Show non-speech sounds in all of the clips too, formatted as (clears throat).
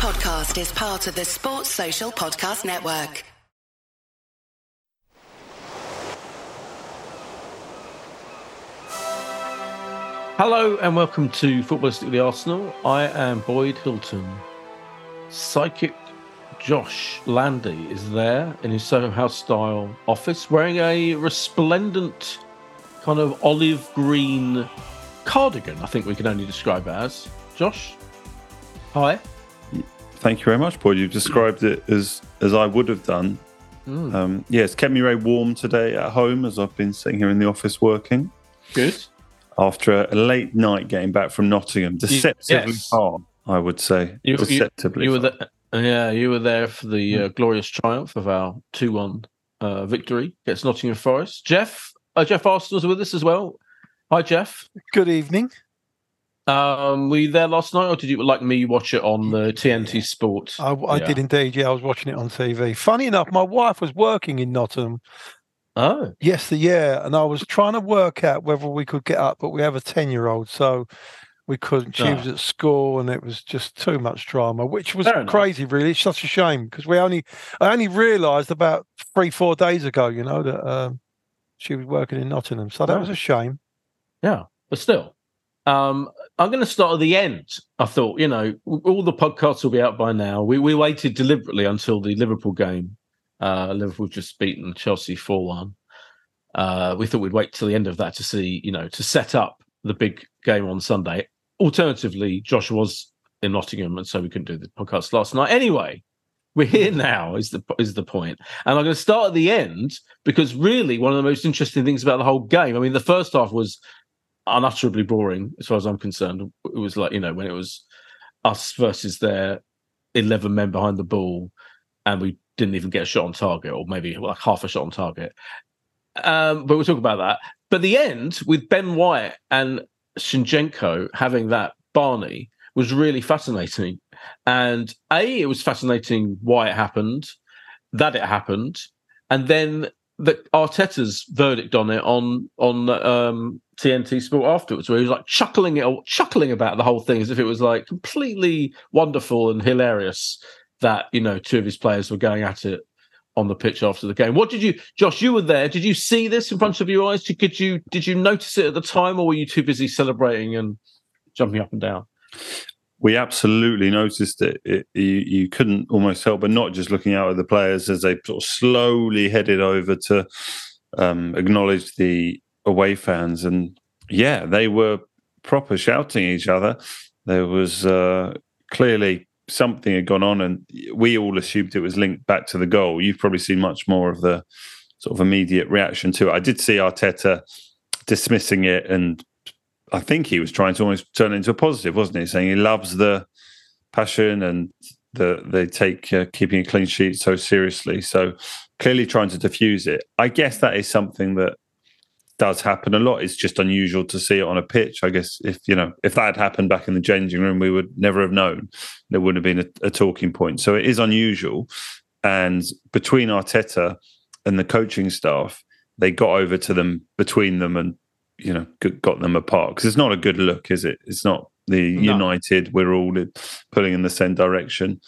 podcast is part of the Sports Social Podcast Network. Hello and welcome to Footballistically Arsenal. I am Boyd Hilton. Psychic Josh Landy is there in his Soho House style office wearing a resplendent kind of olive green cardigan, I think we can only describe it as. Josh, hi. Thank you very much, Paul. You've described it as as I would have done. Mm. Um, yeah, it's kept me very warm today at home as I've been sitting here in the office working Good. after a late night getting back from Nottingham. Deceptively yes. far, I would say. You, you, Deceptively you were far. there, yeah, you were there for the uh, glorious triumph of our two-one uh, victory against Nottingham Forest. Geoff, uh, Geoff Arsenal's with us as well. Hi, Geoff. Good evening. Um, were you there last night, or did you, like me, watch it on the TNT Sports? I, I Yeah. did indeed. Yeah, I was watching it on TV. Funny enough, my wife was working in Nottingham Oh, yes, the yeah, and I was trying to work out whether we could get up, but we have a ten-year-old, so we couldn't. She Ah. was at school, and it was just too much drama, which was Fair enough. crazy. Really, it's such a shame because we only, I only realised about three, four days ago, you know, that um, she was working in Nottingham. So that was a shame. yeah, but still. Um, I'm going to start at the end. I thought, you know, all the podcasts will be out by now. We we waited deliberately until the Liverpool game. Uh, Liverpool just beaten Chelsea four one. Uh, we thought we'd wait till the end of that to see, you know, to set up the big game on Sunday. Alternatively, Josh was in Nottingham, and so we couldn't do the podcast last night. Anyway, we're here now. Is the is the point? And I'm going to start at the end because really one of the most interesting things about the whole game. I mean, the first half was unutterably boring as far as I'm concerned. It was like you know when it was us versus their eleven men behind the ball, and we didn't even get a shot on target, or maybe like half a shot on target. Um, but we'll talk about that. But the end with Ben White and Zinchenko having that Barney was really fascinating. And A, it was fascinating why it happened, that it happened, and then the Arteta's verdict on it on on um, TNT Sport afterwards, where he was like chuckling it, chuckling about the whole thing as if it was like completely wonderful and hilarious that you know two of his players were going at it on the pitch after the game. What did you, Josh? You were there. Did you see this in front of your eyes? Did, you did you notice it at the time, or were you too busy celebrating and jumping up and down? We absolutely noticed it. it you, you couldn't almost help but not just looking out at the players as they sort of slowly headed over to um, acknowledge the away fans. And yeah, they were proper shouting each other. There was uh, clearly something had gone on, and we all assumed it was linked back to the goal. You've probably seen much more of the sort of immediate reaction to it. I did see Arteta dismissing it and I think he was trying to almost turn it into a positive, wasn't he? Saying he loves the passion and the they take uh, keeping a clean sheet so seriously. So clearly trying to diffuse it. I guess that is something that does happen a lot. It's just unusual to see it on a pitch. I guess if you know if that had happened back in the changing room, we would never have known. There wouldn't have been a, a talking point. So it is unusual. And between Arteta and the coaching staff, they got over to them between them and you know got them apart because it's not a good look, is it? It's not the No. united. We're all pulling in the same direction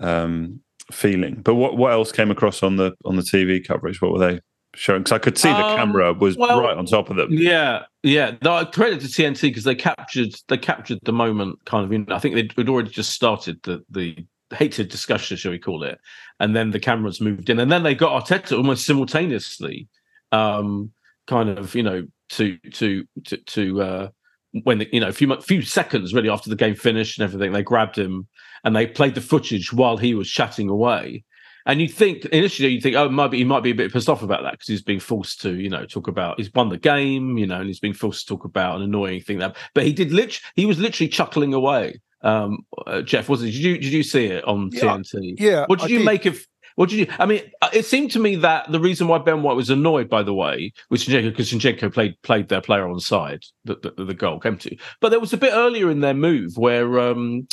um, feeling. But what what else came across on the on the TV coverage? What were they showing? Because I could see the Um, camera was well, right on top of them. Yeah, yeah. No, credit to TNT because they captured they captured the moment. Kind of, you know, I think they'd, they'd already just started the the hated discussion, shall we call it, and then the cameras moved in, and then they got Arteta almost simultaneously, um, kind of, you know, to to to to uh, when the, you know a few few seconds really after the game finished and everything, they grabbed him and they played the footage while he was chatting away. And you think initially you think, oh, might be, he might be a bit pissed off about that because he's being forced to, you know, talk about he's won the game, you know, and he's being forced to talk about an annoying thing that. But he did lit, he was literally chuckling away. Um, uh, Geoff, was it? Did you did you see it on Yeah, TNT? Yeah. What did I you make of? What did you? I mean, uh, it seemed to me that the reason why Ben White was annoyed, by the way, with Zinchenko, because Zinchenko played played their player on side that the, the goal came to. But there was a bit earlier in their move where um,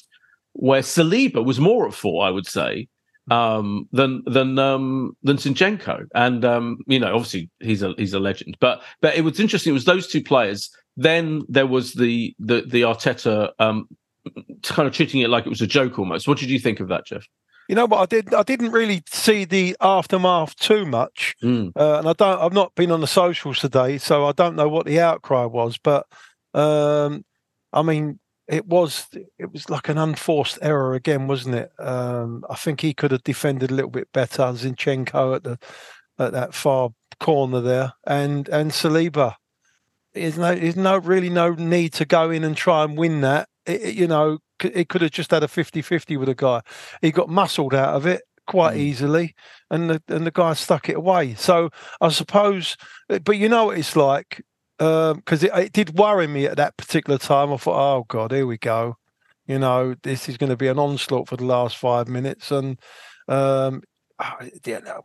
where Saliba was more at fault, I would say, um, than than um, than Zinchenko. And um, you know, obviously he's a he's a legend. But but it was interesting. It was those two players. Then there was the the the Arteta um, kind of treating it like it was a joke almost. What did you think of that, Geoff? You know what I did? I didn't really see the aftermath too much, Mm. uh, and I don't. I've not been on the socials today, so I don't know what the outcry was. But um, I mean, it was it was like an unforced error again, wasn't it? Um, I think he could have defended a little bit better. Zinchenko at the at that far corner there, and and Saliba. There's no, there's no really no need to go in and try and win that. It, you know, it could have just had a 50-50 with a guy. He got muscled out of it quite Mm. easily, and the and the guy stuck it away. So I suppose, but you know what it's like because it, it did worry me at that particular time. I thought, oh god, here we go. You know, this is going to be an onslaught for the last five minutes, and um, ah, yeah, no,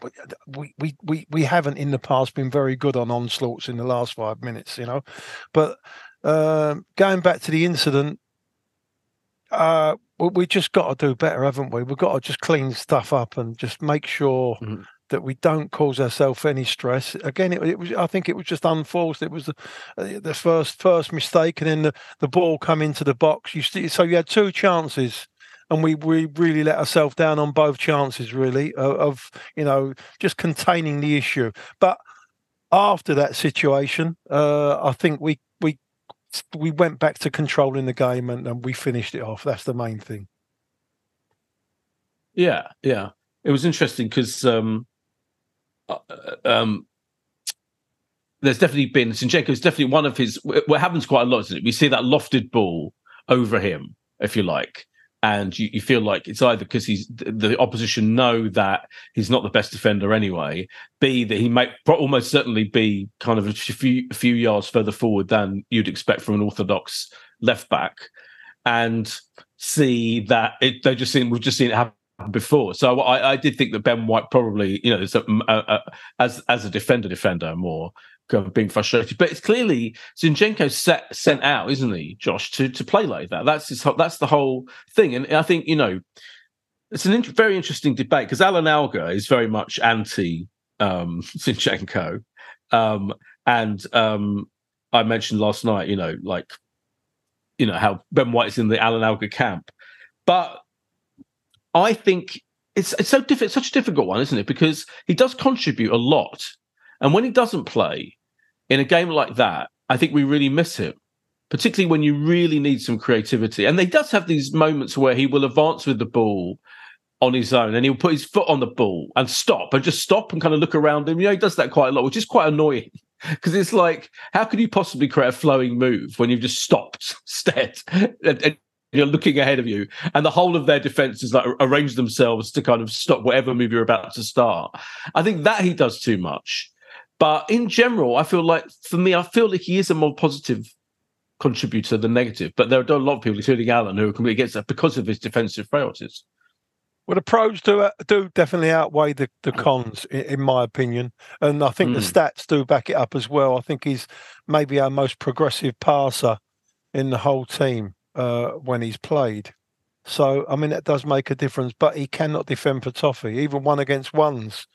we, we we we haven't in the past been very good on onslaughts in the last five minutes. You know, but um, going back to the incident, uh, we, just got to do better, haven't we? We've got to just clean stuff up and just make sure Mhm. that we don't cause ourselves any stress. Again, it, it was. I think it was just unforced. It was the, uh, the first first mistake, and then the, the ball come into the box. You st- so you had two chances. And we, we really let ourselves down on both chances, really, of, of you know just containing the issue. But after that situation, uh, I think we we we went back to controlling the game and, and we finished it off. That's the main thing. Yeah, yeah. It was interesting because um, uh, um, there's definitely been Zinchenko's definitely one of his. What happens quite a lot, isn't it? We see that lofted ball over him, if you like, and you, you feel like it's either because he's the opposition know that he's not the best defender anyway. B that he might almost certainly be kind of a few a few yards further forward than you'd expect from an orthodox left back, and C that it, they just seen we've just seen it happen before. So I, I did think that Ben White probably, you know, a, a, a, as as a defender, defender more kind of being frustrated. But it's clearly Zinchenko set sent out, isn't he, Josh, to to play like that. That's his, that's the whole thing. And I think you know, it's an int- very interesting debate because Alan Alga is very much anti um, (laughs) Zinchenko, um, and um, I mentioned last night, you know, like you know how Ben White is in the Alan Alga camp, but I think it's it's so difficult, such a difficult one, isn't it? Because he does contribute a lot, and when he doesn't play in a game like that, I think we really miss him. Particularly when you really need some creativity, and they does have these moments where he will advance with the ball on his own, and he'll put his foot on the ball and stop, and just stop and kind of look around him. You know, he does that quite a lot, which is quite annoying (laughs) because it's like, how could you possibly create a flowing move when you've just stopped, (laughs) stared, and, and you're looking ahead of you, and the whole of their defense is like arrange themselves to kind of stop whatever move you're about to start. I think that he does too much. But in general, I feel like for me, I feel like he is a more positive contributor than negative. But there are a lot of people, including Alan, who are completely against that because of his defensive frailties. Well, the pros do uh, do definitely outweigh the, the cons, in, in my opinion, and I think the Mm. stats do back it up as well. I think he's maybe our most progressive passer in the whole team uh, when he's played. So, I mean, that does make a difference. But he cannot defend for toffee, even one against ones.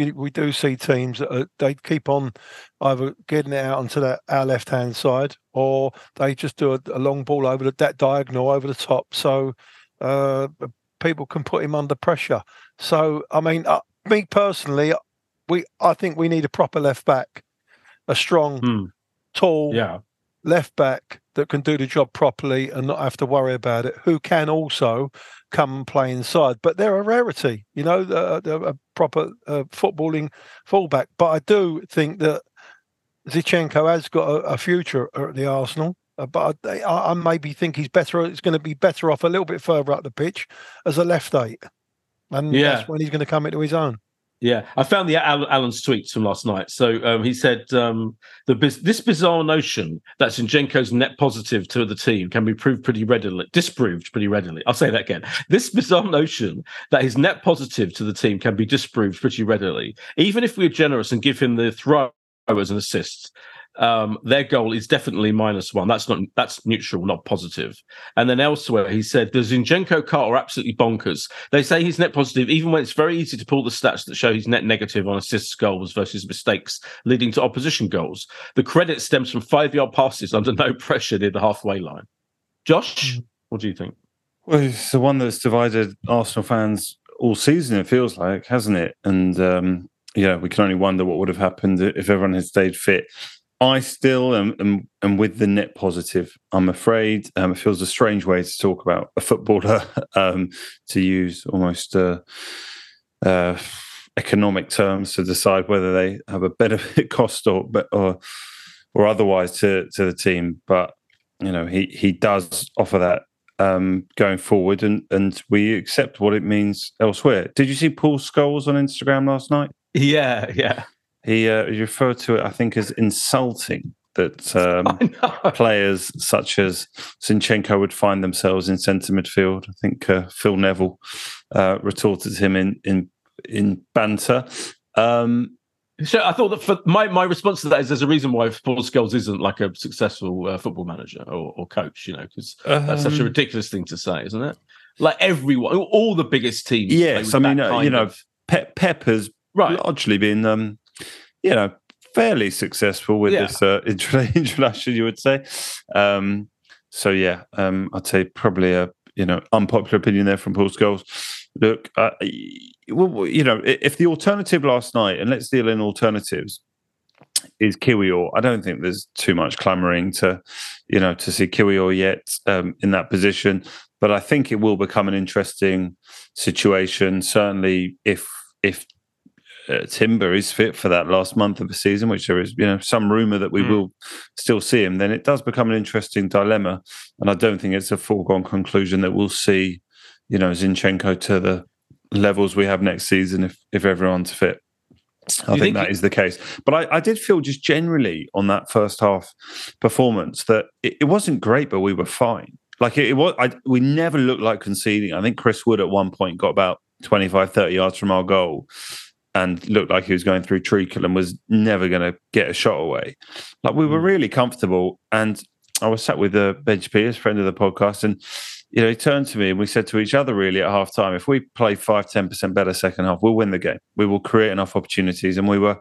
You, we do see teams that are, they keep on either getting it out onto that our left hand side, or they just do a, a long ball over the, that diagonal over the top. So. Uh, people can put him under pressure. So, I mean, uh, me personally, we I think we need a proper left back, a strong, Hmm. tall Yeah. left back that can do the job properly and not have to worry about it. Who can also come and play inside, but they're a rarity, you know, the, the, a proper uh, footballing fullback. But I do think that Zinchenko has got a, a future at the Arsenal. Uh, but I, I I maybe think he's better. It's going to be better off a little bit further up the pitch as a left eight, and Yeah. that's when he's going to come into his own. Yeah, I found the Al- Alan's tweets from last night. So um, he said um, the this bizarre notion that Zinchenko's net positive to the team can be proved pretty readily, disproved pretty readily. I'll say that again. This bizarre notion that his net positive to the team can be disproved pretty readily, even if we're generous and give him the throwers and assists. Um, their goal is definitely minus one. That's not that's neutral, not positive. And then elsewhere, he said the Zinchenko cart are absolutely bonkers. They say he's net positive, even when it's very easy to pull the stats that show he's net negative on assists, goals versus mistakes, leading to opposition goals. The credit stems from five yard passes under no pressure near the halfway line. Josh, What do you think? Well, it's the one that's divided Arsenal fans all season. It feels like, hasn't it? And um, yeah, we can only wonder what would have happened if everyone had stayed fit. I still am, am, am with the net positive. I'm afraid um, it feels a strange way to talk about a footballer (laughs) um, to use almost uh, uh, economic terms to decide whether they have a benefit (laughs) cost or or or otherwise to to the team. But you know, he he does offer that um, going forward, and and we accept what it means elsewhere. Did you see Paul Scholes on Instagram last night? Yeah, yeah. He, uh, referred to it, I think, as insulting that (laughs) um, players such as Zinchenko would find themselves in centre midfield. I think uh, Phil Neville uh, retorted him in in in banter. Um, so I thought that for my, my response to that is there's a reason why Paul Scholes isn't like a successful uh, football manager or, or, coach, you know, because um, that's such a um, ridiculous thing to say, isn't it? Like everyone, all the biggest teams. Yes, I mean, uh, you know, of... Pep, Pep has right. largely been um, you know, fairly successful with yeah. this uh, (laughs) introduction, you would say. Um, so yeah, um, I'd say probably a you know unpopular opinion there from Paul Scholes. Look, uh, well, you know, if the alternative last night, and let's deal in alternatives, is Kiwior. I don't think there's too much clamouring to, you know, to see Kiwior yet um, in that position. But I think it will become an interesting situation. Certainly, if if uh, Timber is fit for that last month of the season, which there is, you know, some rumor that we mm. will still see him, then it does become an interesting dilemma. And I don't think it's a foregone conclusion that we'll see, you know, Zinchenko to the levels we have next season if if everyone's fit. I think, think, that is the case. But I, I, did feel just generally on that first half performance that it, it wasn't great, but we were fine. Like it, it was, I, we never looked like conceding. I think Chris Wood at one point got about 25, 30 yards from our goal and looked like he was going through treacle and was never going to get a shot away. Like we were hmm. really comfortable. And I was sat with the Benj Peters, friend of the podcast, and you know, he turned to me and we said to each other really at half time, if we play five, 10% better second half, we'll win the game. We will create enough opportunities. And we were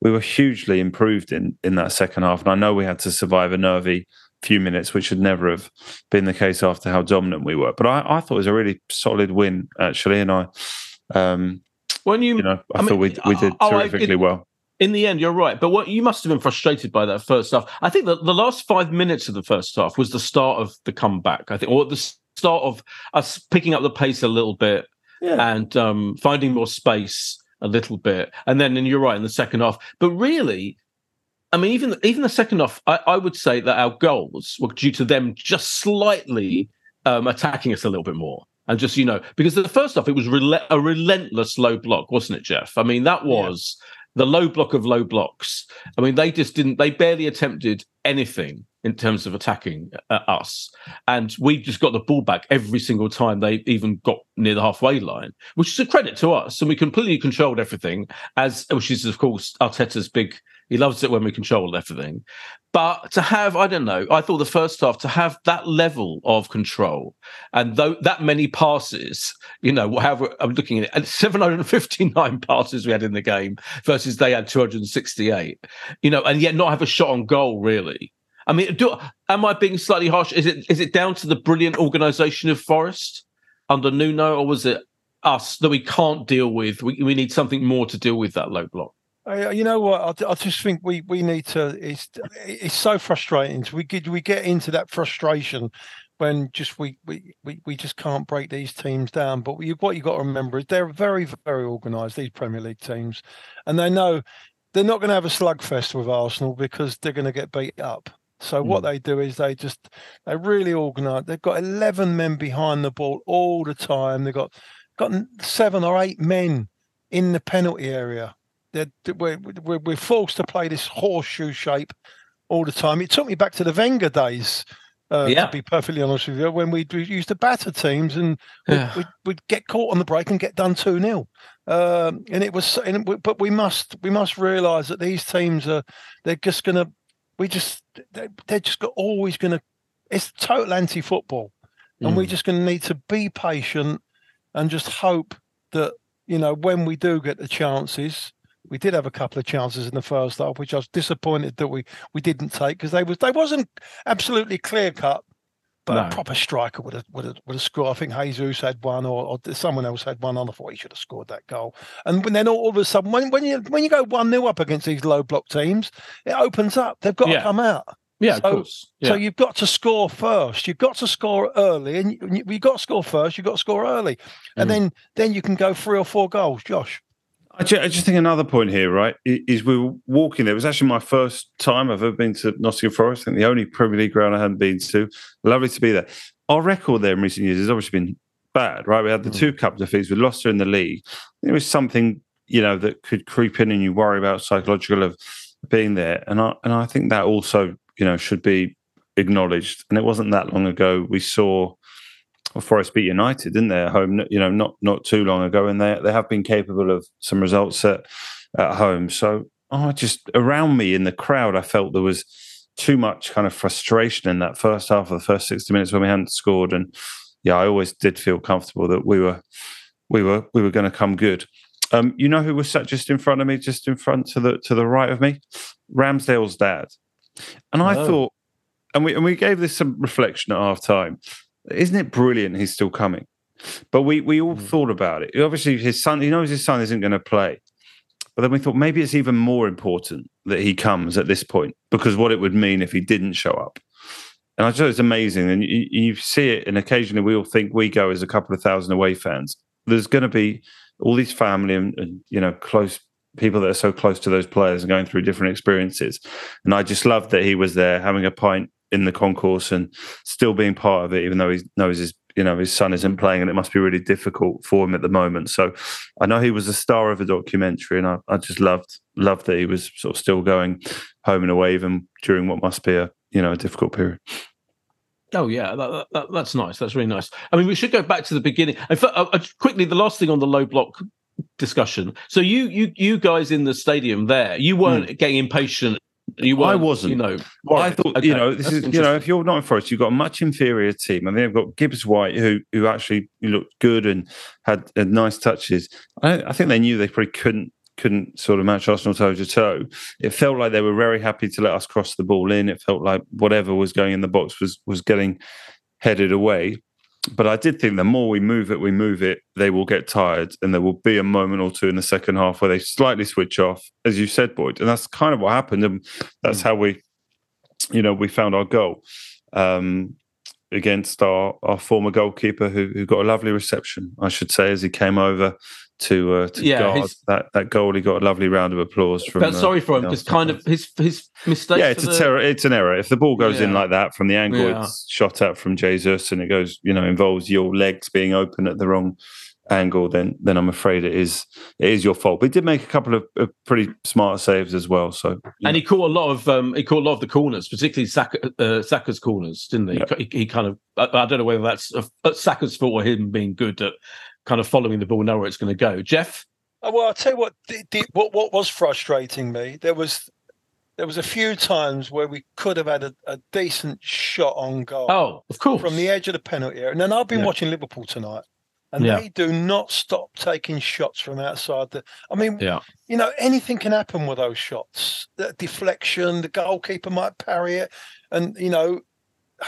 we were hugely improved in in that second half. And I know we had to survive a nervy few minutes, which should never have been the case after how dominant we were. But I, I thought it was a really solid win, actually. And I um when you, you know, I, I thought mean, we we did oh, terrifically it, well. In the end, you're right. But what you must have been frustrated by that first half. I think that the last five minutes of the first half was the start of the comeback. I think, or the start of us picking up the pace a little bit yeah. and um, finding more space a little bit. And then, and you're right in the second half. But really, I mean, even even the second half, I, I would say that our goals were due to them just slightly um, attacking us a little bit more and just you know because the first off it was rel- a relentless low block wasn't it Geoff? I mean that was yeah. the low block of low blocks. I mean they just didn't they barely attempted anything in terms of attacking uh, us. And we just got the ball back every single time they even got near the halfway line which is a credit to us. And we completely controlled everything as which is of course arteta's big he loves it when we control everything. But to have, I don't know, I thought the first half to have that level of control and though that many passes, you know, however I'm looking at it, and 759 (laughs) passes we had in the game versus they had 268, you know, and yet not have a shot on goal really. I mean, do, am I being slightly harsh? Is it is it down to the brilliant organisation of Forest under Nuno, or was it us that we can't deal with? We, we need something more to deal with that low block. You know what? I, I, just think we we need to. It's it's so frustrating. We get we get into that frustration when just we we we, we just can't break these teams down. But we, what you got to remember is they're very very organised. These Premier League teams, and they know they're not going to have a slugfest with Arsenal because they're going to get beat up. So what hmm. they do is they just they really organise. They've got eleven men behind the ball all the time. They've got got seven or eight men in the penalty area. They're, we're, we're, we're forced to play this horseshoe shape all the time. It took me back to the Wenger days. Uh, yeah. To be perfectly honest with you, when we used to batter teams and we'd, yeah. we'd, we'd, get caught on the break and get done two 0 um, and it was, and, but we must we must realise that these teams are they're just going to we just they're just always going to. It's total anti-football, and mm. we're just going to need to be patient and just hope that you know when we do get the chances. We did have a couple of chances in the first half, which I was disappointed that we we didn't take because they was they wasn't absolutely clear cut, but No. a proper striker would have would have would have scored. I think Jesus had one, or, or someone else had one. I thought he should have scored that goal. And when then all of a sudden, when, when you when you go one 0 up against these low block teams, it opens up. They've got Yeah. to come out. Yeah, So- of course. Yeah. So you've got to score first. You've got to score early, and you, you've got to score first. You've got to score early, and Mm. then then you can go three or four goals. Josh, I just, I just think another point here, right, is we were walking there. It was actually my first time I've ever been to Nottingham Forest. I think the only Premier League ground I hadn't been to. Lovely to be there. Our record there in recent years has obviously been bad, right? We had the Mm. two cup defeats. We lost her in the league. It was something, you know, that could creep in and you worry about psychological of being there. And I and I think that also, you know, should be acknowledged. And it wasn't that long ago we saw Forest beat United, didn't they? At home, you know, not not too long ago, and they they have been capable of some results at at home. So, oh, just around me in the crowd, I felt there was too much kind of frustration in that first half of the first sixty minutes when we hadn't scored. And yeah, I always did feel comfortable that we were we were we were going to come good. Um, you know who was sat just in front of me, just in front to the to the right of me, Ramsdale's dad, and I Oh. thought, and we and we gave this some reflection at half time. Isn't it brilliant? He's still coming, but we we all Mm. thought about it. Obviously, his son, he knows his son isn't going to play, but then we thought maybe it's even more important that he comes at this point because what it would mean if he didn't show up. And I just thought it's amazing, and you, you see it, and occasionally we all think we go as a couple of thousand away fans. There's going to be all these family and, and you know close people that are so close to those players and going through different experiences. And I just loved that he was there having a pint in the concourse and still being part of it, even though he knows his you know his son isn't playing and it must be really difficult for him at the moment. So I know he was a star of a documentary, and I, I just loved loved that he was sort of still going home and away even during what must be a you know a difficult period. Oh yeah, that, that- that- that's nice. That's really nice. I mean, we should go back to the beginning. Uh, uh, quickly, the last thing on the low block discussion. So you, you, you guys in the stadium there, you weren't getting impatient. You. I wasn't. You know, Well, I thought, Okay, you know, this is, you know, if you're not in Forest, you've got a much inferior team. I think they've got Gibbs White, who who actually looked good and had, had nice touches. I, I think they knew they probably couldn't couldn't sort of match Arsenal toe to toe. It felt like they were very happy to let us cross the ball in. It felt like whatever was going in the box was was getting headed away. But I did think the more we move it, we move it, they will get tired and there will be a moment or two in the second half where they slightly switch off, as you said, Boyd. And that's kind of what happened. And that's how we, you know, we found our goal um, against our, our former goalkeeper who, who got a lovely reception, I should say, as he came over to uh, to Yeah, guard his- that, that goal. He got a lovely round of applause from. Uh, sorry for him because kind of his his mistake. yeah, it's a the- terror. It's an error. If the ball goes in like that from the angle, Yeah. it's shot at from Jesus, and it goes, you know, involves your legs being open at the wrong angle. Then, then I'm afraid it is it is your fault. But he did make a couple of, of pretty smart saves as well. So, And he caught a lot of um, he caught a lot of the corners, particularly Saka, uh, Saka's corners, didn't he? Yeah. He, he kind of I, I don't know whether that's uh, Saka's fault or him being good at kind of following the ball, know where it's going to go. Geoff, Oh, well, I'll tell you what, the, the, what. What was frustrating me, there was there was a few times where we could have had a, a decent shot on goal oh, of course, from the edge of the penalty area. And then I've been Yeah. watching Liverpool tonight, and Yeah. they do not stop taking shots from outside the. I mean, Yeah. you know, anything can happen with those shots. The deflection, the goalkeeper might parry it, and you know,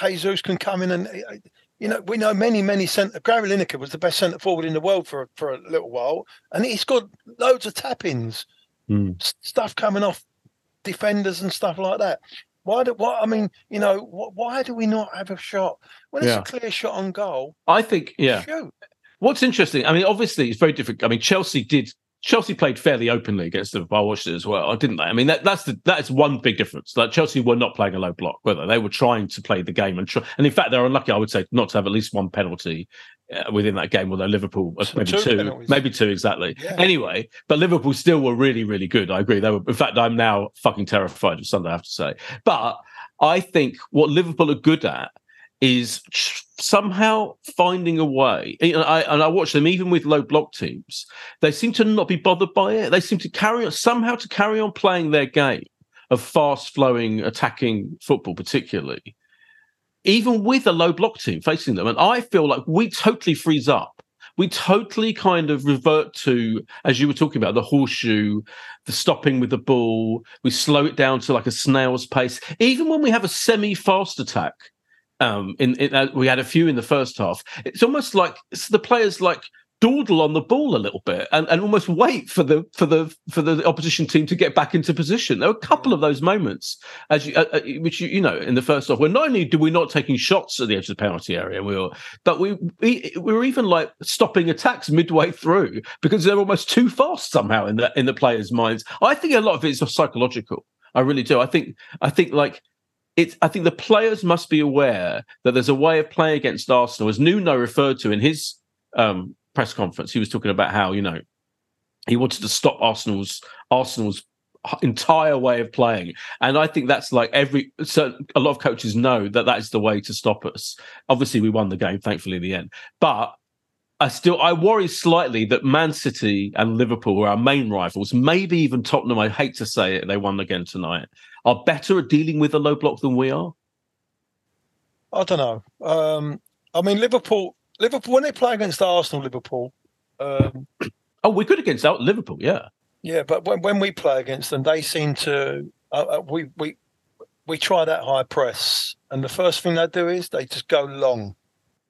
Jesus can come in and. Eh, You know, we know many, many centre. Gary Lineker was the best centre forward in the world for for a little while, and he's got loads of tap-ins, Mm. stuff coming off defenders and stuff like that. Why do what? I mean, you know, why do we not have a shot when it's Yeah. a clear shot on goal? I think yeah. Shoot. What's interesting, I mean, obviously it's very different. I mean, Chelsea did Chelsea played fairly openly against Liverpool. I watched it as well, didn't they? I mean, that, that's the that's one big difference. Like Chelsea were not playing a low block, were they? They were trying to play the game, and tr- and in fact, they're unlucky, I would say, not to have at least one penalty uh, within that game. Although Liverpool, uh, maybe two two, maybe two exactly. Yeah. Anyway, but Liverpool still were really, really good. I agree. They were. In fact, I'm now fucking terrified of Sunday. I have to say, but I think what Liverpool are good at is somehow finding a way. And I, and I watch them even with low block teams. They seem to not be bothered by it. They seem to carry on somehow to carry on playing their game of fast flowing attacking football, particularly. Even with a low block team facing them, and I feel like we totally freeze up. We totally kind of revert to, as you were talking about, the horseshoe, the stopping with the ball. We slow it down to like a snail's pace. Even when we have a semi-fast attack, Um, in, in uh, we had a few in the first half. It's almost like it's the players like dawdle on the ball a little bit and, and almost wait for the for the for the opposition team to get back into position. There were a couple of those moments, as you, uh, uh, which you, you know, in the first half, where not only do we not taking shots at the edge of the penalty area, we were, but we we, we were even like stopping attacks midway through because they're almost too fast somehow in the in the players' minds. I think a lot of it is psychological. I really do. I think I think like it's, I think the players must be aware that there's a way of playing against Arsenal, as Nuno referred to in his um, press conference, he was talking about how you know he wanted to stop Arsenal's Arsenal's entire way of playing, and I think that's like every so a lot of coaches know that that is the way to stop us. Obviously, we won the game, thankfully, in the end, but. I still I worry slightly that Man City and Liverpool, who are our main rivals, maybe even Tottenham, I hate to say it, they won again tonight, are better at dealing with a low block than we are. I don't know. Um, I mean, Liverpool Liverpool when they play against Arsenal, Liverpool. Um, (clears throat) oh, we're good against out Liverpool, yeah. Yeah, but when, when we play against them, they seem to uh, uh, we we we try that high press, and the first thing they do is they just go long.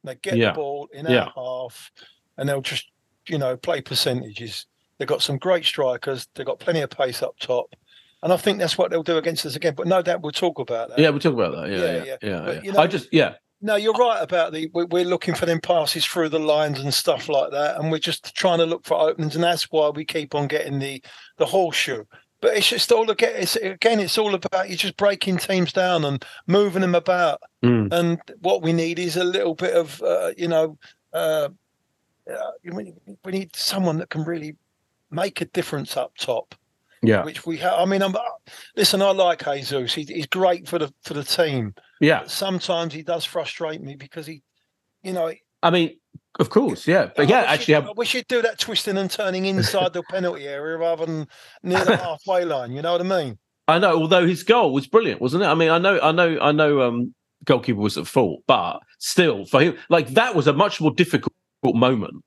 They get yeah. the ball in our yeah. half, and they'll just you know play percentages. They've got some great strikers. They've got plenty of pace up top. And I think that's what they'll do against us again. But no doubt we'll talk about that. Yeah, we'll talk about that. Yeah, yeah, yeah. yeah. But, you know, I just, yeah, no, you're right about the we're looking for them passes through the lines and stuff like that, and we're just trying to look for openings, and that's why we keep on getting the the horseshoe. But it's just all again. It's, again, it's all about you just breaking teams down and moving them about. Mm. And what we need is a little bit of, uh, you know, uh, uh, we need someone that can really make a difference up top. Yeah, which we have. I mean, I'm listen. I like Jesus. He, he's great for the for the team. Yeah. But sometimes he does frustrate me because he, you know. I mean, of course, yeah, but yeah, actually, I wish he'd do that twisting and turning inside the penalty area rather than near the (laughs) halfway line. You know what I mean? I know. Although his goal was brilliant, wasn't it? I mean, I know, I know, I know. Um, goalkeeper was at fault, but still, for him, like that was a much more difficult moment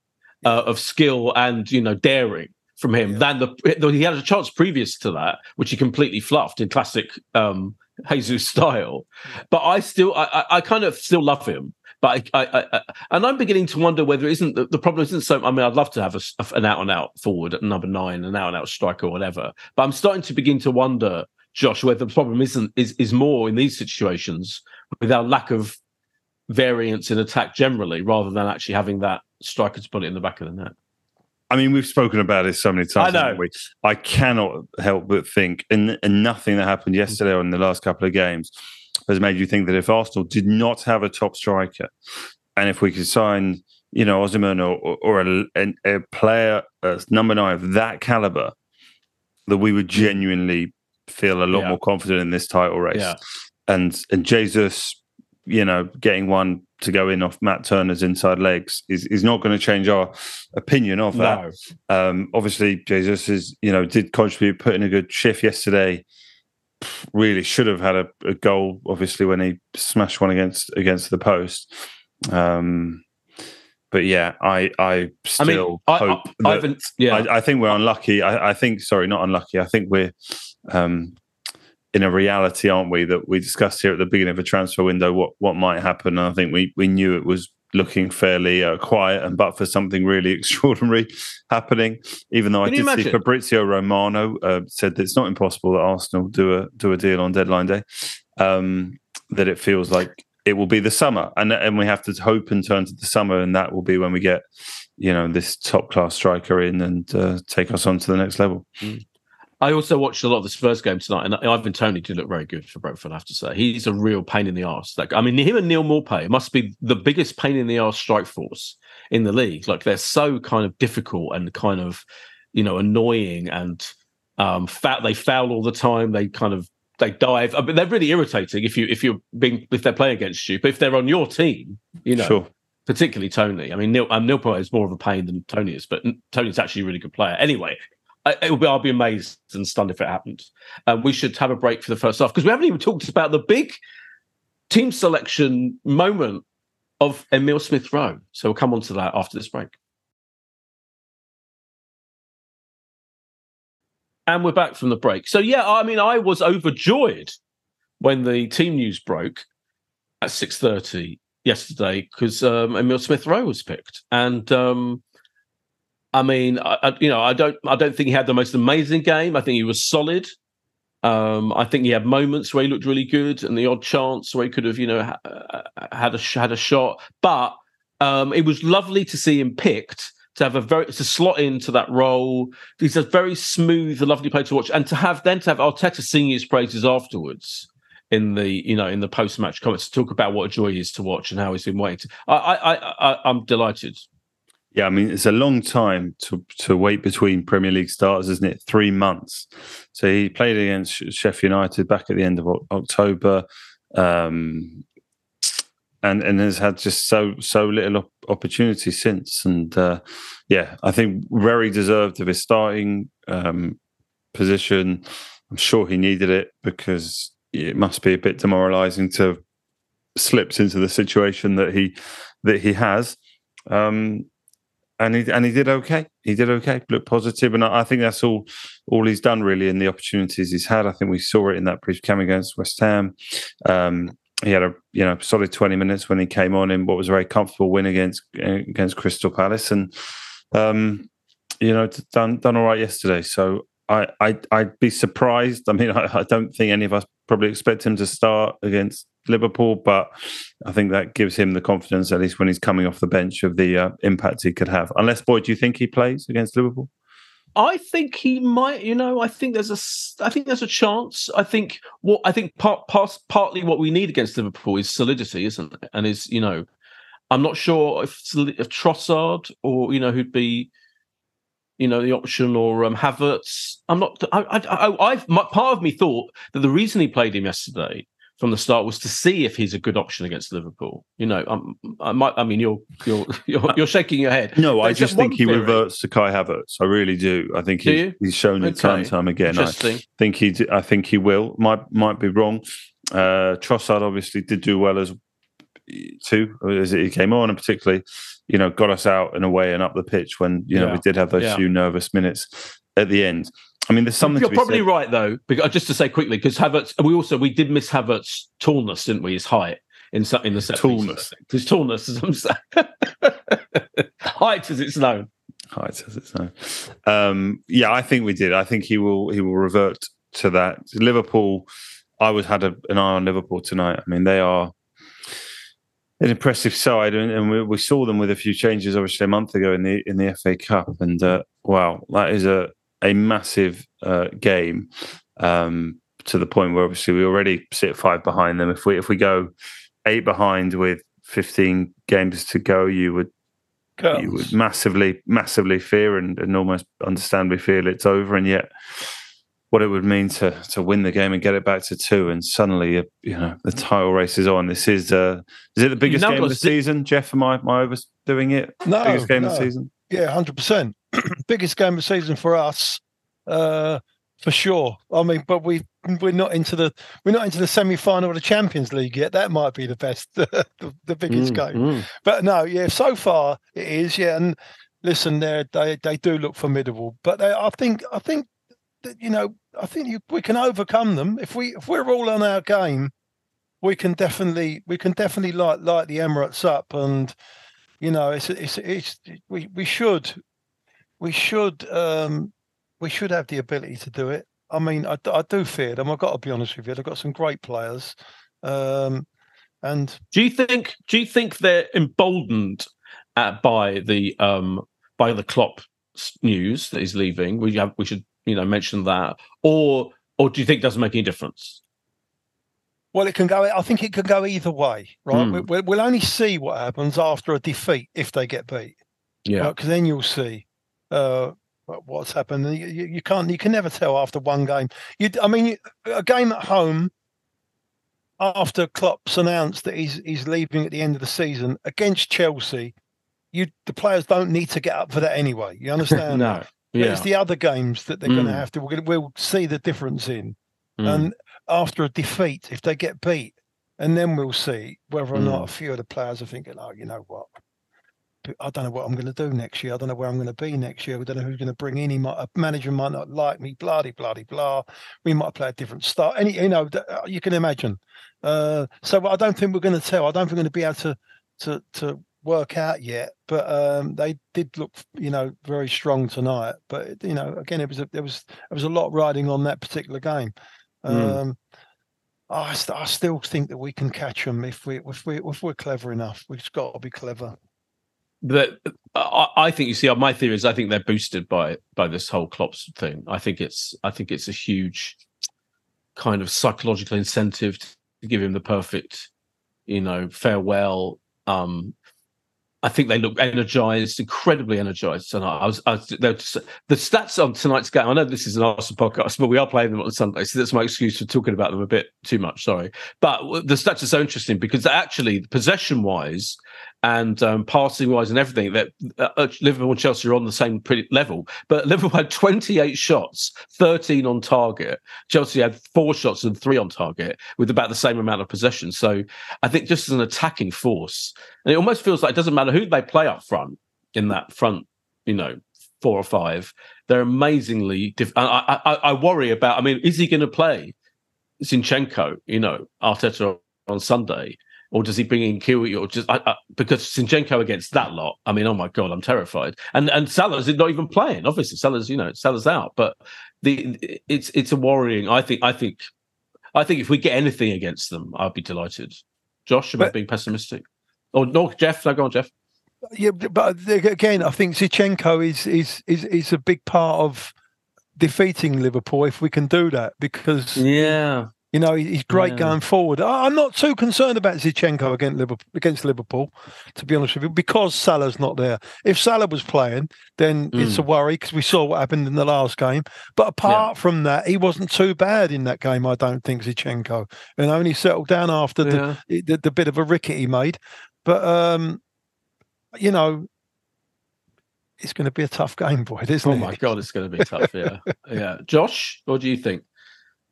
uh, of skill and you know daring from him yeah. than the he had a chance previous to that, which he completely fluffed in classic um, Jesus style. But I still, I, I, kind of still love him. But I, I, I, and I'm beginning to wonder whether it isn't the problem isn't so. I mean, I'd love to have a, an out and out forward at number nine, an out and out striker, or whatever. But I'm starting to begin to wonder, Josh, whether the problem isn't is is more in these situations with our lack of variance in attack generally, rather than actually having that striker to put it in the back of the net. I mean, we've spoken about it so many times. I know. We? I cannot help but think, and, and nothing that happened yesterday or in the last couple of games has made you think that if Arsenal did not have a top striker, and if we could sign, you know, Osimhen or, or a, a, a player number nine of that caliber, that we would genuinely feel a lot yeah. more confident in this title race. Yeah. And and Jesus, you know, getting one to go in off Matt Turner's inside legs is, is not going to change our opinion of that. No. Um, obviously, Jesus is you know did contribute, put in a good shift yesterday. Really should have had a, a goal, obviously, when he smashed one against against the post. Um, but yeah, I I still I mean, hope. I, I, yeah, I, I, think we're unlucky. I, I think sorry, not unlucky. I think we're um, in a reality, aren't we? That we discussed here at the beginning of a transfer window what what might happen. And I think we we knew it was looking fairly uh, quiet, and but for something really (laughs) extraordinary happening, even though Can I did imagine? see Fabrizio Romano uh, said that it's not impossible that Arsenal do a do a deal on deadline day. Um, that it feels like it will be the summer, and and we have to hope and turn to the summer, and that will be when we get you know this top class striker in and uh, take us on to the next level. Mm. I also watched a lot of the Spurs game tonight, and Ivan Toney did look very good for Brentford. I have to say, he's a real pain in the ass. Like, I mean, him and Neal Maupay must be the biggest pain in the ass strike force in the league. Like, they're so kind of difficult and kind of, you know, annoying, and um, fat. They foul all the time. They kind of they dive. I mean, they're really irritating if you if you're being if they're playing against you. But if they're on your team, you know. Sure particularly Toney. I mean, Neil, um, Neal Maupay is more of a pain than Toney is, but Toney's actually a really good player. Anyway, it will be, I'll be amazed and stunned if it happens. Um, we should have a break for the first half because we haven't even talked about the big team selection moment of Emile Smith Rowe. So we'll come on to that after this break. And we're back from the break. So, yeah, I mean, I was overjoyed when the team news broke at six thirty yesterday because um, Emile Smith Rowe was picked, and um, I mean, I, I, you know, I don't, I don't think he had the most amazing game. I think he was solid. Um, I think he had moments where he looked really good, and the odd chance where he could have, you know, ha- had a had a shot. But um, it was lovely to see him picked to have a very to slot into that role. He's a very smooth, lovely player to watch, and to have then to have Arteta sing his praises afterwards in the you know in the post match comments to talk about what a joy he is to watch and how he's been waiting. I I, I I'm delighted. Yeah, I mean it's a long time to to wait between Premier League starts, isn't it? Three months. So he played against Sheffield United back at the end of October, um, and and has had just so so little opportunity since. And uh, yeah, I think very deserved of his starting um, position. I'm sure he needed it because it must be a bit demoralising to slipped into the situation that he that he has. Um, and he and he did okay. He did okay. Looked positive, and I, I think that's all all he's done really in the opportunities he's had. I think we saw it in that brief game against West Ham. Um, he had a you know solid twenty minutes when he came on in what was a very comfortable win against against Crystal Palace, and um, you know done done all right yesterday. So I, I I'd be surprised. I mean, (laughs) I, I don't think any of us probably expect him to start against Liverpool, but I think that gives him the confidence, at least when he's coming off the bench, of the uh, impact he could have. Unless, boy, do you think he plays against Liverpool? I think he might. You know, I think there's a, I think there's a chance. I think what I think part, part partly what we need against Liverpool is solidity, isn't it? And is you know, I'm not sure if if Trossard or you know who'd be you know, the option or um, Havertz. I'm not. I, I, I've my, part of me thought that the reason he played him yesterday from the start was to see if he's a good option against Liverpool. You know, I'm, I might. I mean, you're you're (laughs) you're, you're shaking your head. No, I just think he theory. reverts to Kai Havertz. I really do. I think he, he's shown it okay. time and time again. I think he. I think he will. Might might be wrong. Uh, Trossard obviously did do well as too as he came on, and particularly you know, got us out in a way and up the pitch when you know we did have those yeah. few nervous minutes at the end. I mean, there's something. You're probably said. right though, because just to say quickly, because Havertz, we also we did miss Havertz' tallness, didn't we? His height in in the set tallness. His tallness, as I'm saying, (laughs) height as it's known. Height as it's known. Um, yeah, I think we did. I think he will. He will revert to that. Liverpool. I was had a, an eye on Liverpool tonight. I mean, they are an impressive side, and, and we, we, saw them with a few changes, obviously a month ago in the in the FA Cup, and uh, wow, that is a a massive uh, game um, to the point where obviously we already sit five behind them. If we if we go eight behind with fifteen games to go, you would Girls. you would massively massively fear and, and almost understandably feel it's over, and yet what it would mean to to win the game and get it back to two, and suddenly you know the title race is on. This is uh, is it the biggest game of the season, Geoff? Am I am I overdoing it? No, biggest game no. of the season. Yeah, hundred percent. (clears throat) biggest game of the season for us, uh, for sure. I mean, but we we're not into the we're not into the semi final of the Champions League yet. That might be the best, (laughs) the, the biggest mm, game. Mm. But no, yeah, so far it is. Yeah, and listen, they they they do look formidable. But they, I think I think that you know, I think you, we can overcome them if we if we're all on our game. We can definitely we can definitely light light the Emirates up, and you know, it's it's it's we we should we should um we should have the ability to do it. I mean, I, I do fear them. I've got to be honest with you. They've got some great players. Um, and do you think do you think they're emboldened at, by the um by the Klopp news that he's leaving? We have we should you know mention that, or or do you think it doesn't make any difference? Well, it can go. I think it can go either way, right? Mm. We, will only see what happens after a defeat if they get beat. Yeah, because right? then you'll see uh, what's happened. You, you, can't. You can never tell after one game. You, I mean, a game at home after Klopp's announced that he's he's leaving at the end of the season against Chelsea. You the players don't need to get up for that anyway. You (laughs) understand? no. Yeah. It's the other games that they're mm. going to have to. We're going to, we'll see the difference in. Mm. And after a defeat, if they get beat, and then we'll see whether or mm. not a few of the players are thinking, "Oh, you know what? I don't know what I'm going to do next year. I don't know where I'm going to be next year. We don't know who's going to bring in. He might, a manager might not like me. Bloody, bloody, blah. We might play a different style. Any, you know, uh, you can imagine. Uh, so I don't think we're going to tell. I don't think we're going to be able to to to work out yet. But um, they did look, you know, very strong tonight. But you know, again, it was a, there was there was a lot riding on that particular game. Mm. Um, I, st- I still think that we can catch them if we if we if we're clever enough. We've just got to be clever. But I, I think you see, my theory is I think they're boosted by by this whole Klopp's thing. I think it's I think it's a huge kind of psychological incentive to give him the perfect, you know, farewell. Um, I think they look energized, incredibly energized tonight. I was, I was just, the stats on tonight's game. I know this is an Arsenal podcast, but we are playing them on Sunday, so that's my excuse for talking about them a bit too much. Sorry, but the stats are so interesting because actually, possession-wise and um, passing-wise and everything, that uh, Liverpool and Chelsea are on the same level. But Liverpool had 28 shots, 13 on target. Chelsea had four shots and three on target, with about the same amount of possession. So I think just as an attacking force, and it almost feels like it doesn't matter who they play up front in that front, you know, four or five. They're amazingly. Diff- I, I, I worry about. I mean, is he going to play Zinchenko? You know, Arteta on Sunday, or does he bring in Kiwi? Or just I, I, because Zinchenko against that lot? I mean, oh my god, I'm terrified. And and Salah's is not even playing. Obviously, Salah's you know Salah's out, but the it's it's a worrying. I think I think I think if we get anything against them, I'd be delighted. Josh, about being pessimistic. Or no, Geoff. No, go on, Geoff. Yeah, but again, I think Zinchenko is is is is a big part of defeating Liverpool if we can do that because yeah, you know he's great Yeah. going forward. I'm not too concerned about Zinchenko against Liverpool, against Liverpool, to be honest with you, because Salah's not there. If Salah was playing, then it's a worry because we saw what happened in the last game. But apart from that, he wasn't too bad in that game. I don't think Zinchenko, and only settled down after the, Yeah. the the bit of a ricket he made. But um, you know, it's going to be a tough game, boy, isn't Oh it? my god, it's going to be tough. Yeah, (laughs) yeah. Josh, what do you think?